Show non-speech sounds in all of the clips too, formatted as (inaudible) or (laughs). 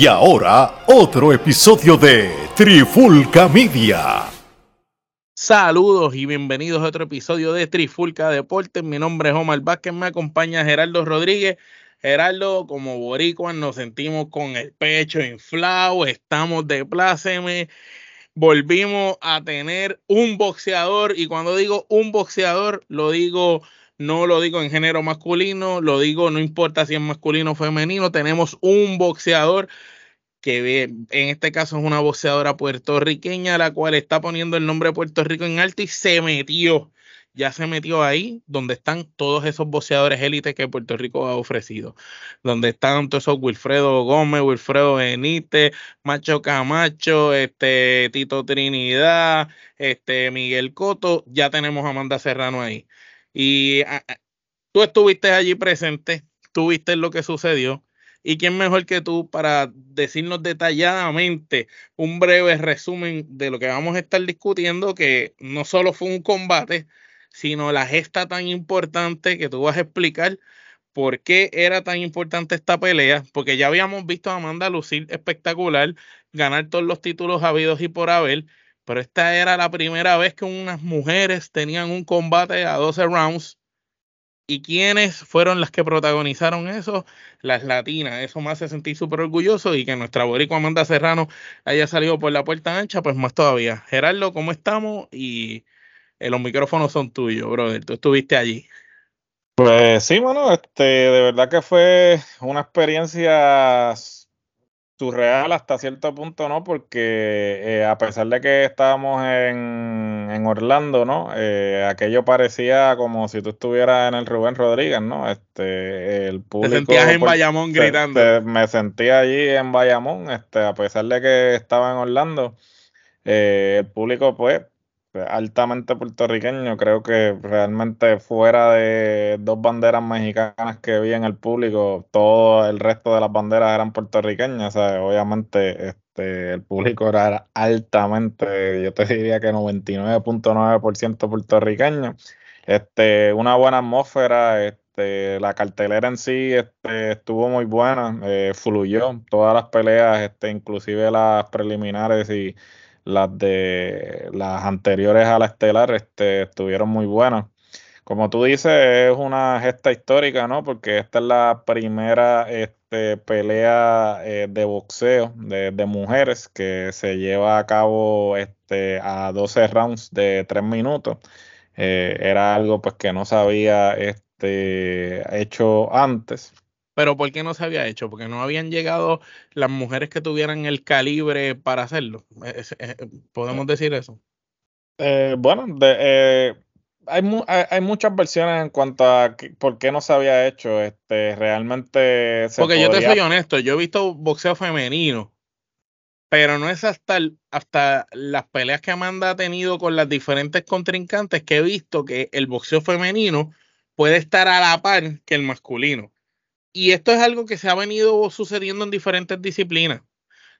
Y ahora, otro episodio de Trifulca Media. Saludos y bienvenidos a otro episodio de Trifulca Deportes. Mi nombre es Omar Vázquez, me acompaña Gerardo Rodríguez. Gerardo, como boricua, nos sentimos con el pecho inflado, estamos de pláceme. Volvimos a tener un boxeador y cuando digo un boxeador, lo digo no lo digo en género masculino, lo digo no importa si es masculino o femenino, tenemos un boxeador que en este caso es una boxeadora puertorriqueña, la cual está poniendo el nombre de Puerto Rico en alto y se metió, ya se metió ahí donde están todos esos boxeadores élites que Puerto Rico ha ofrecido, donde están todos esos Wilfredo Gómez, Wilfredo Benítez, Macho Camacho, este Tito Trinidad, este Miguel Coto, ya tenemos a Amanda Serrano ahí. Y tú estuviste allí presente, tú viste lo que sucedió. ¿Y quién mejor que tú para decirnos detalladamente un breve resumen de lo que vamos a estar discutiendo, que no solo fue un combate, sino la gesta tan importante que tú vas a explicar por qué era tan importante esta pelea, porque ya habíamos visto a Amanda lucir espectacular, ganar todos los títulos habidos y por haber, pero esta era la primera vez que unas mujeres tenían un combate a 12 rounds. ¿Y quiénes fueron las que protagonizaron eso? Las latinas. Eso me hace sentir súper orgulloso y que nuestra boricua Amanda Serrano haya salido por la puerta ancha, pues más todavía. Gerardo, ¿cómo estamos? Y eh, los micrófonos son tuyos, brother. Tú estuviste allí. Pues sí, bueno, este, de verdad que fue una experiencia surreal hasta cierto punto, ¿no? Porque eh, a pesar de que estábamos en, en Orlando, ¿no? Eh, aquello parecía como si tú estuvieras en el Rubén Rodríguez, ¿no? Este, el público... Te sentías en Bayamón gritando. me sentía allí en Bayamón, este, a pesar de que estaba en Orlando. Eh, el público, pues, altamente puertorriqueño. Creo que realmente fuera de dos banderas mexicanas que vi en el público, todo el resto de las banderas eran puertorriqueñas. obviamente este, el público era altamente, yo te diría que 99.9% puertorriqueño. Este, una buena atmósfera, este, la cartelera en sí este, estuvo muy buena, eh, fluyó todas las peleas, este, inclusive las preliminares y las de las anteriores a la estelar este, estuvieron muy buenas. Como tú dices, es una gesta histórica, ¿no? Porque esta es la primera este, pelea eh, de boxeo de, mujeres que se lleva a cabo este, a 12 rounds de 3 minutos. Eh, era algo pues que no se había hecho antes pero ¿por qué no se había hecho? Porque no habían llegado las mujeres que tuvieran el calibre para hacerlo. ¿Podemos decir eso? Eh, bueno, eh, hay, hay, muchas versiones en cuanto a por qué no se había hecho. Este, realmente. Porque yo te soy honesto, yo he visto boxeo femenino, pero no es hasta, hasta las peleas que Amanda ha tenido con las diferentes contrincantes que he visto que el boxeo femenino puede estar a la par que el masculino. Y esto es algo que se ha venido sucediendo en diferentes disciplinas.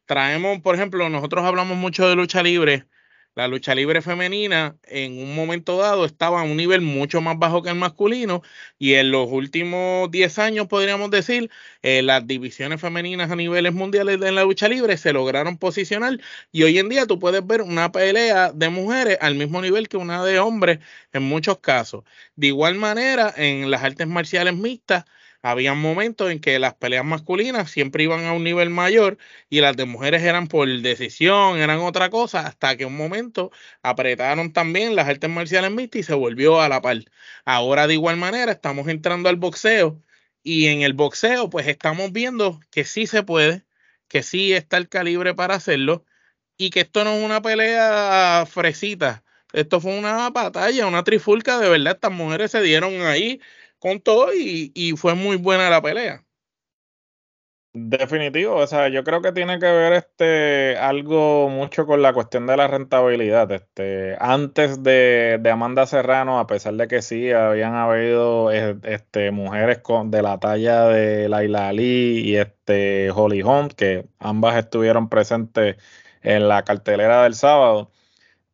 Traemos, por ejemplo, nosotros hablamos mucho de lucha libre. La lucha libre femenina en un momento dado estaba a un nivel mucho más bajo que el masculino y en los últimos 10 años podríamos decir eh, las divisiones femeninas a niveles mundiales de la lucha libre se lograron posicionar y hoy en día tú puedes ver una pelea de mujeres al mismo nivel que una de hombres en muchos casos. De igual manera en las artes marciales mixtas había momentos en que las peleas masculinas siempre iban a un nivel mayor y las de mujeres eran por decisión, eran otra cosa, hasta que un momento apretaron también las artes marciales mixtas y se volvió a la par. Ahora de igual manera estamos entrando al boxeo y en el boxeo pues estamos viendo que sí se puede, que sí está el calibre para hacerlo y que esto no es una pelea fresita. Esto fue una batalla, una trifulca, de verdad, estas mujeres se dieron ahí con todo y, y fue muy buena la pelea. Definitivo, o sea, yo creo que tiene que ver este algo mucho con la cuestión de la rentabilidad. Este, antes de, de Amanda Serrano, a pesar de que sí habían habido eh, este, mujeres con, de la talla de Laila Ali y este Holly Holm, que ambas estuvieron presentes en la cartelera del sábado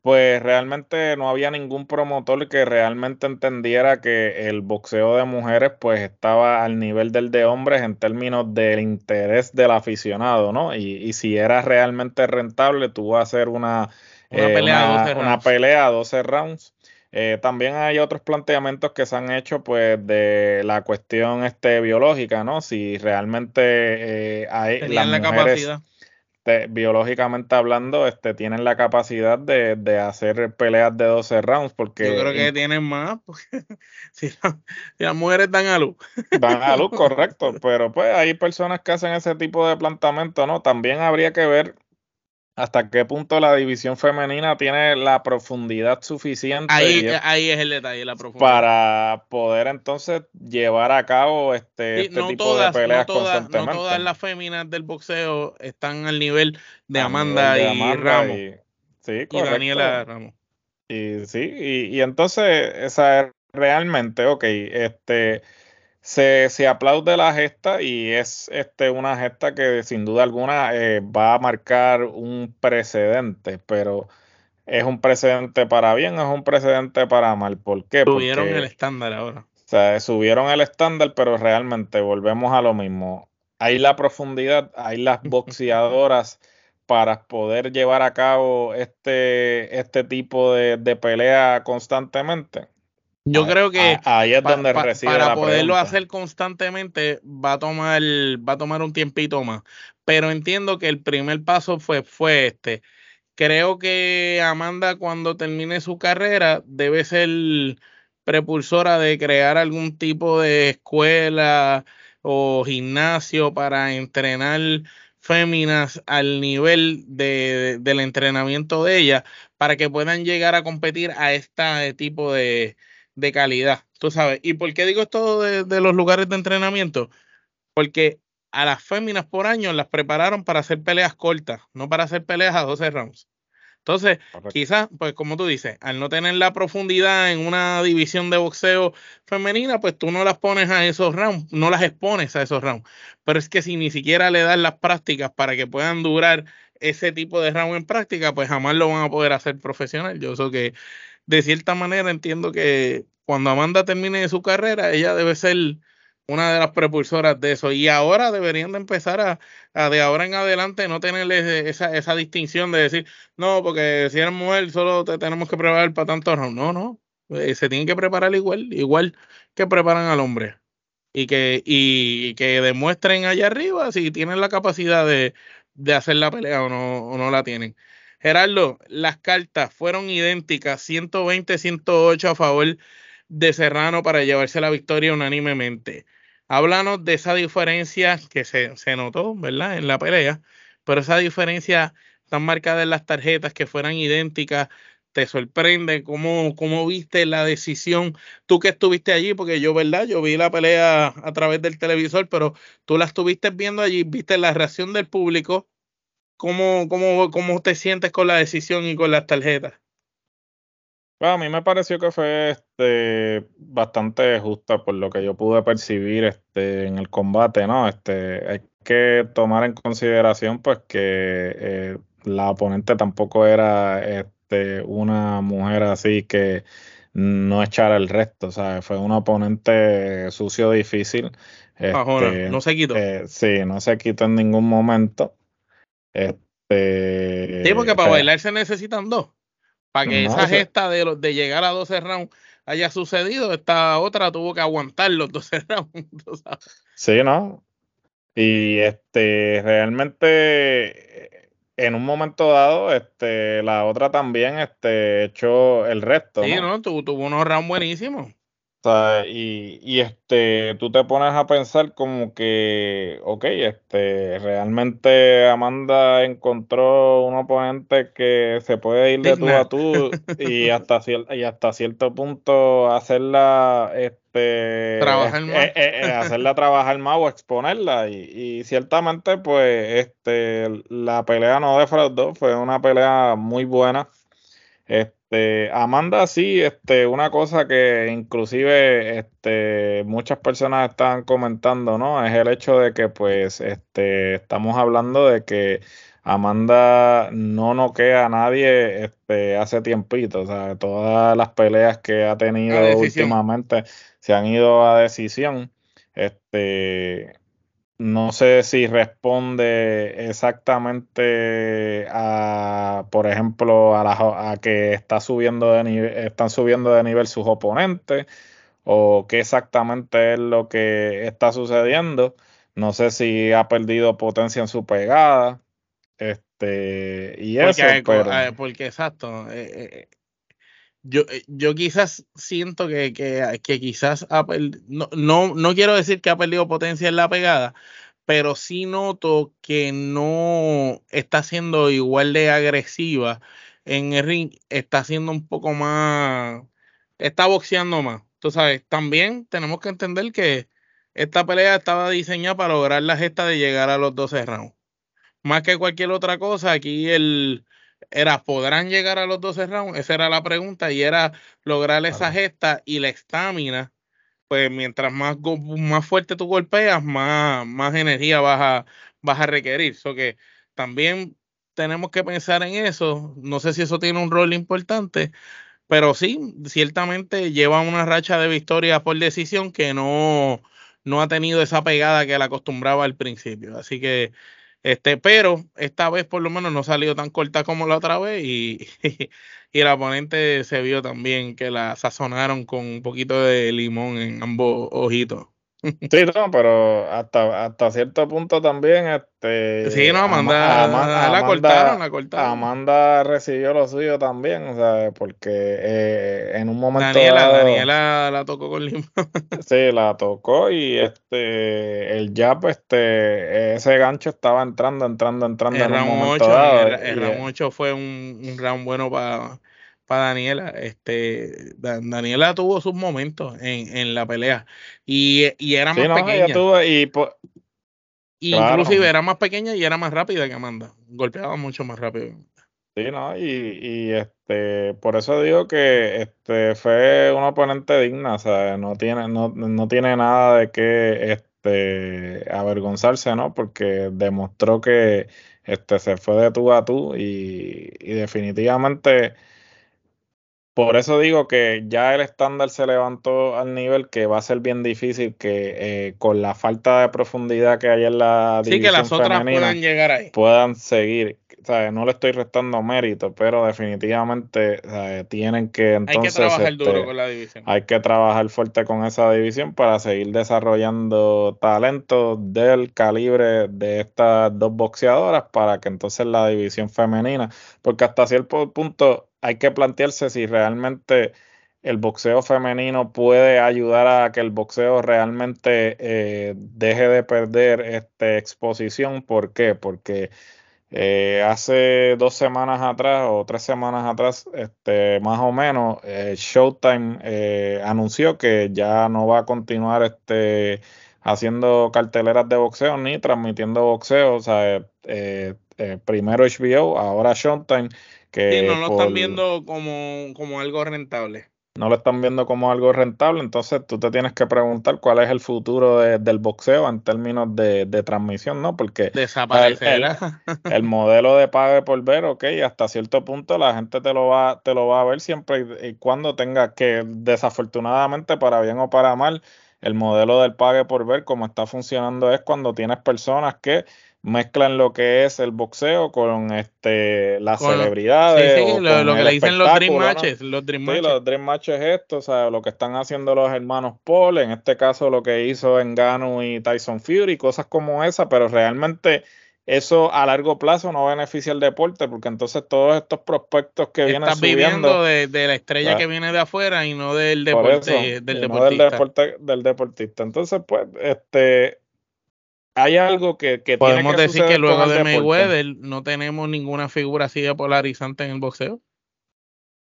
pues realmente no había ningún promotor que realmente entendiera que el boxeo de mujeres pues estaba al nivel del de hombres en términos del interés del aficionado, ¿no? Y, si era realmente rentable, tuvo a hacer una, una, eh, pelea, una, pelea, 12 rounds. Eh, también hay otros planteamientos que se han hecho pues de la cuestión este biológica, ¿no? Si realmente eh, hay las la capacidad este, biológicamente hablando, este, tienen la capacidad de, hacer peleas de 12 rounds. Porque Yo creo que tienen más, porque (laughs) si, las mujeres dan a luz. Dan a luz, (laughs) correcto. Pero pues hay personas que hacen ese tipo de planteamiento, ¿no? También habría que ver hasta qué punto la división femenina tiene la profundidad suficiente ahí, ahí es el detalle la profundidad. para poder entonces llevar a cabo este, este tipo de peleas no todas, no todas las féminas del boxeo están al nivel de Amanda, y Ramos. sí, y Daniela Ramos. Y sí y, y entonces esa realmente ok este se, se, aplaude la gesta y es este, una gesta que sin duda alguna eh, va a marcar un precedente, pero es un precedente para bien, es un precedente para mal. ¿Por qué? Subieron el estándar ahora. O sea, subieron el estándar, pero realmente volvemos a lo mismo. Hay la profundidad, hay las boxeadoras para poder llevar a cabo este, este tipo de, de pelea constantemente. Yo creo que ahí es donde para poderlo hacer constantemente va a tomar va a tomar un tiempito más, pero entiendo que el primer paso fue fue este. Creo que Amanda cuando termine su carrera debe ser prepulsora de crear algún tipo de escuela o gimnasio para entrenar féminas al nivel de, del entrenamiento de ella para que puedan llegar a competir a este tipo de, de calidad, tú sabes. ¿Y por qué digo esto de, los lugares de entrenamiento? Porque a las féminas por año las prepararon para hacer peleas cortas, no para hacer peleas a 12 rounds. Entonces, quizás, pues como tú dices, al no tener la profundidad en una división de boxeo femenina, pues tú no las pones a esos rounds, no las expones a esos rounds. Pero es que si ni siquiera le das las prácticas para que puedan durar ese tipo de round en práctica, pues jamás lo van a poder hacer profesional. Yo sé que de cierta manera entiendo que cuando Amanda termine su carrera, ella debe ser una de las propulsoras de eso. Y ahora deberían de empezar a, de ahora en adelante no tener esa, esa distinción de decir, no, porque si eres mujer solo te tenemos que preparar para tanto No, no. Eh, se tienen que preparar igual, igual que preparan al hombre. Y que, y que demuestren allá arriba si tienen la capacidad de, de hacer la pelea o no, o no la tienen. Gerardo, las cartas fueron idénticas, 120-108 a favor de Serrano para llevarse la victoria unánimemente. Háblanos de esa diferencia que se, se, notó, ¿verdad? En la pelea, pero esa diferencia tan marcada en las tarjetas que fueran idénticas, ¿te sorprende? ¿Cómo, cómo viste la decisión? Tú que estuviste allí, porque yo, ¿verdad? Yo vi la pelea a través del televisor, pero tú la estuviste viendo allí, viste la reacción del público ¿Cómo, cómo, cómo te sientes con la decisión y con las tarjetas? Pues a mí me pareció que fue este, bastante justa por lo que yo pude percibir este, en el combate, ¿no? Este, hay que tomar en consideración pues que eh, la oponente tampoco era este, una mujer así que no echara el resto, o sea, fue un oponente sucio, difícil. Este, no se quitó. Eh, sí, no se quitó en ningún momento. Este, sí, porque para bailar se necesitan dos. Para que esa gesta de, de llegar a 12 rounds haya sucedido, esta otra tuvo que aguantar los 12 (laughs) rounds. Sí, ¿no? Y este, realmente en un momento dado, este, la otra también este, echó el resto. Sí, ¿no? tuvo unos rounds buenísimos y, y, este, tú te pones a pensar como que, ok, este, realmente Amanda encontró un oponente que se puede ir de tú a tú y hasta, y hasta cierto punto hacerla, este, trabajar más. Eh, eh, eh, hacerla trabajar más o exponerla y, y, ciertamente, pues, este, la pelea no defraudó, fue una pelea muy buena. Este, Amanda, sí, este, una cosa que inclusive este, muchas personas están comentando, ¿no? Es el hecho de que, pues, este, estamos hablando de que Amanda no noquea a nadie este, hace tiempito. O sea, todas las peleas que ha tenido últimamente se han ido a decisión. Este, no sé si responde exactamente a, por ejemplo, a, a que está subiendo de nivel, están subiendo de nivel sus oponentes o qué exactamente es lo que está sucediendo. No sé si ha perdido potencia en su pegada. Este, y porque, eso, pero... porque exacto. Eh, eh, yo, eh, yo quizás siento que, que, que quizás no, no, no quiero decir que ha perdido potencia en la pegada, pero sí noto que no está siendo igual de agresiva en el ring, está siendo un poco más, está boxeando más. Tú sabes, también tenemos que entender que esta pelea estaba diseñada para lograr la gesta de llegar a los 12 rounds. Más que cualquier otra cosa, aquí el era, ¿podrán llegar a los 12 rounds? Esa era la pregunta y era lograr esa gesta y la estamina. Pues mientras más, más fuerte tú golpeas, más, más energía vas a, vas a requerir. So que también tenemos que pensar en eso. No sé si eso tiene un rol importante, pero sí, ciertamente lleva una racha de victorias por decisión que no, no ha tenido esa pegada que la acostumbraba al principio. Así que, este, pero esta vez por lo menos no salió tan corta como la otra vez y, (laughs) y el oponente se vio también que la sazonaron con un poquito de limón en ambos ojitos. Sí, no, pero hasta, hasta cierto punto también, este. Sí, no, Amanda, Amanda la cortaron, la cortaron. Amanda recibió lo suyo también, o sea, porque eh, en un momento. Daniela, Daniela la tocó con limón. (laughs) sí, la tocó y este, el jab, este, ese gancho estaba entrando, entrando, entrando el en un momento dado. El, round 8 fue un, un round bueno para para Daniela. Este, Daniela tuvo sus momentos en, en la pelea y, y era más pequeña. y, Inclusive era más pequeña y era más rápida que Amanda. Golpeaba mucho más rápido. Sí, no, y, y este, por eso digo que este fue un oponente digna, o sea, no tiene, no, no tiene nada de qué este avergonzarse, ¿no? Porque demostró que este se fue de tú a tú y, y definitivamente por eso digo que ya el estándar se levantó al nivel que va a ser bien difícil que eh, con la falta de profundidad que hay en la división sí, que las otras puedan llegar ahí. Puedan seguir. No le estoy restando mérito, pero definitivamente tienen que entonces... Hay que trabajar duro este, con la división. Hay que trabajar fuerte con esa división para seguir desarrollando talentos del calibre de estas dos boxeadoras para que entonces la división femenina, porque hasta cierto punto hay que plantearse si realmente el boxeo femenino puede ayudar a que el boxeo realmente eh, deje de perder este, exposición. ¿Por qué? Porque eh, hace dos semanas atrás o tres semanas atrás, este, más o menos, eh, Showtime anunció que ya no va a continuar este, haciendo carteleras de boxeo ni transmitiendo boxeo. O sea, primero HBO, ahora Showtime que no lo están viendo como, como algo rentable. No lo están viendo como algo rentable, entonces tú te tienes que preguntar cuál es el futuro del boxeo en términos de, transmisión, ¿no? Porque desaparecerá. El, (laughs) el, modelo de pague por ver, ok, hasta cierto punto la gente te lo va, te lo va a ver siempre y cuando tenga que, desafortunadamente, para bien o para mal, el modelo del pague por ver, como está funcionando, es cuando tienes personas que mezclan lo que es el boxeo con este las celebridades. Sí, sí, lo, que le dicen los dream matches. Los dream sí, los dream matches esto, o sea, lo que están haciendo los hermanos Paul, en este caso lo que hizo Engano y Tyson Fury, cosas como esa, pero realmente eso a largo plazo no beneficia al deporte, porque entonces todos estos prospectos que vienen Estás viviendo de, la estrella que viene de afuera y no del deporte, del deportista. del deportista. Entonces, pues, este hay algo que, que podemos decir que luego de Mayweather no tenemos ninguna figura así de polarizante en el boxeo.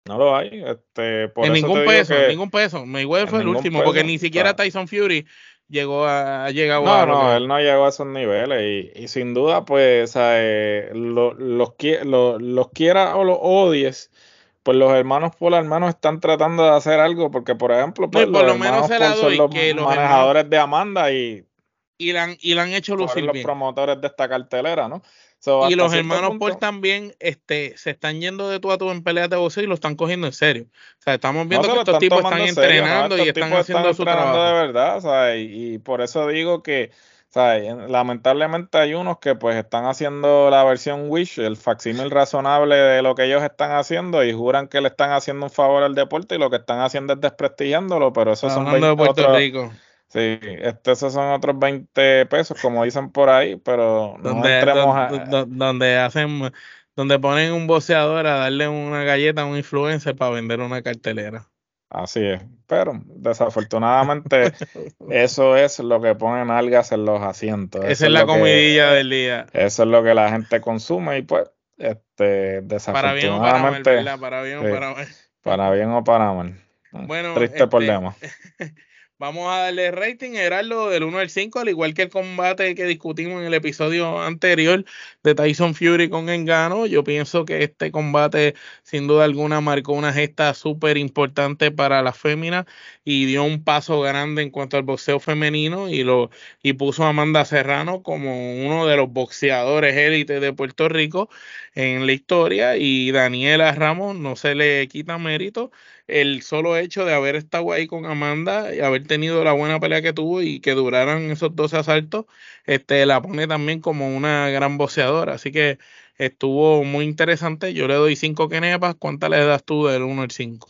No lo hay. Este, en ningún peso, en ningún peso. Mayweather fue el último, porque ni siquiera Tyson Fury llegó a, llegado no, a. No, él no llegó a esos niveles. Y, sin duda, pues, eh, los, los, los quiera o los odies pues los hermanos al menos están tratando de hacer algo porque por ejemplo pues, por lo menos son los manejadores de Amanda y y la han, y la han hecho lucir los bien. promotores de esta cartelera, ¿no? y los hermanos Paul también este, se están yendo de tú a tú en peleas de boxeo y lo están cogiendo en serio. O sea, estamos viendo que estos tipos están entrenando y están haciendo su trabajo. de verdad, o sea, y, y, por eso digo que o sea, lamentablemente hay unos que pues están haciendo la versión Wish, el facsímil razonable de lo que ellos están haciendo y juran que le están haciendo un favor al deporte y lo que están haciendo es desprestigiándolo, pero esos son 20 de Puerto Rico. Sí, este, esos son otros 20 pesos, como dicen por ahí, pero no donde, entremos a... donde hacen, donde ponen un boceador a darle una galleta a un influencer para vender una cartelera. Así es, pero desafortunadamente eso es lo que ponen algas en los asientos. Esa es, la comidilla del día. Eso es lo que la gente consume y pues, este, desafortunadamente. Para bien o para mal. Para bien o para mal. Bueno, triste este, problema. (laughs) Vamos a darle rating, Gerardo, del 1 al 5, al igual que el combate que discutimos en el episodio anterior de Tyson Fury con Engano. Yo pienso que este combate, sin duda alguna, marcó una gesta súper importante para las féminas y dio un paso grande en cuanto al boxeo femenino y, lo, y puso a Amanda Serrano como uno de los boxeadores élites de Puerto Rico en la historia. Y Daniela Ramos no se le quita mérito el solo hecho de haber estado ahí con Amanda y haber tenido la buena pelea que tuvo y que duraran esos 12 asaltos, este, la pone también como una gran boxeadora. Así que estuvo muy interesante. Yo le doy 5 kenepas. ¿Cuántas le das tú del 1 al 5?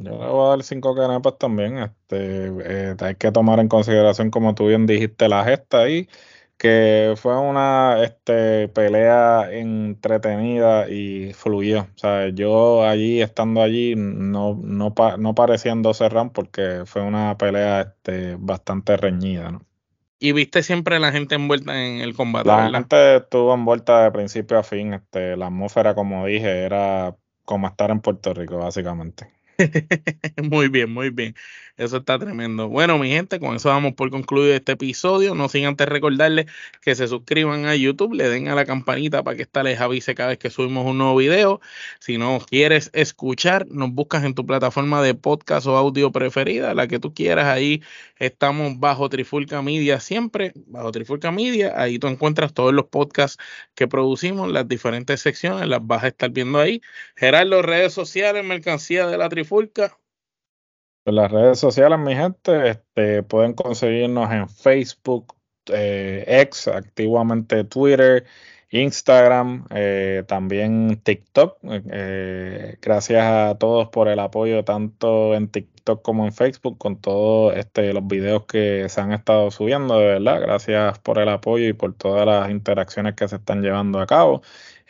Yo le voy a dar 5 kenepas también. Este, eh, hay que tomar en consideración, como tú bien dijiste, la gesta ahí que fue una este, pelea entretenida y fluyó. O sea, yo allí, estando allí, no, no, no pareciendo cerrar porque fue una pelea este, bastante reñida, ¿no? Y viste siempre la gente envuelta en el combate. La gente estuvo envuelta de principio a fin. Este, la atmósfera, como dije, era como estar en Puerto Rico, básicamente. (laughs) muy bien, muy bien. Eso está tremendo. Bueno, mi gente, con eso vamos por concluir este episodio. No sin antes recordarles que se suscriban a YouTube, le den a la campanita para que esta les avise cada vez que subimos un nuevo video. Si no quieres escuchar, nos buscas en tu plataforma de podcast o audio preferida, la que tú quieras. Ahí estamos bajo Trifulca Media siempre, bajo Trifulca Media. Ahí tú encuentras todos los podcasts que producimos, las diferentes secciones, las vas a estar viendo ahí. Gerardo, redes sociales, mercancía de la Trifulca. En las redes sociales, mi gente, este, pueden conseguirnos en Facebook, eh, X, activamente Twitter, Instagram, eh, también TikTok. Eh, gracias a todos por el apoyo tanto en TikTok como en Facebook con todos este, los videos que se han estado subiendo, de verdad. Gracias por el apoyo y por todas las interacciones que se están llevando a cabo.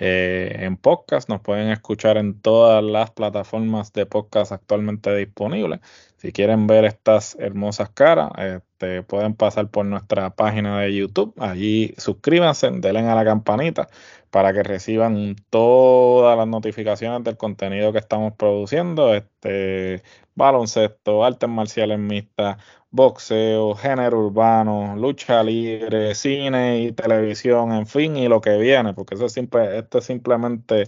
En podcast. Nos pueden escuchar en todas las plataformas de podcast actualmente disponibles. Si quieren ver estas hermosas caras, este, pueden pasar por nuestra página de YouTube. Allí suscríbanse, denle a la campanita para que reciban todas las notificaciones del contenido que estamos produciendo. Este, baloncesto, artes marciales mixtas, boxeo, género urbano, lucha libre, cine y televisión, en fin, y lo que viene, porque eso es simple, esto es simplemente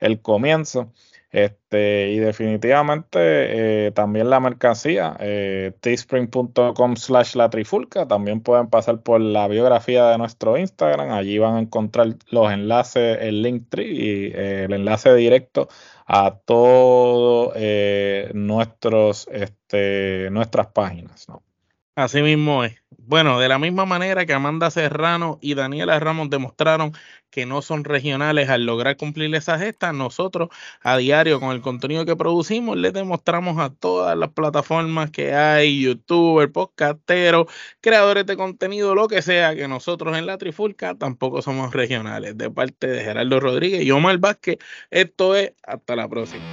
el comienzo. Este, y definitivamente eh, también la mercancía, eh, teespring.com slash la trifulca, también pueden pasar por la biografía de nuestro Instagram, allí van a encontrar los enlaces, el link tree y eh, el enlace directo a todos nuestros, este, nuestras páginas. ¿no? Así mismo es. Bueno, de la misma manera que Amanda Serrano y Daniela Ramos demostraron que no son regionales al lograr cumplir esa gesta, nosotros a diario con el contenido que producimos les demostramos a todas las plataformas que hay, youtuber, podcasteros, creadores de contenido, lo que sea, que nosotros en la Trifulca tampoco somos regionales. De parte de Gerardo Rodríguez y Omar Vázquez, esto es hasta la próxima.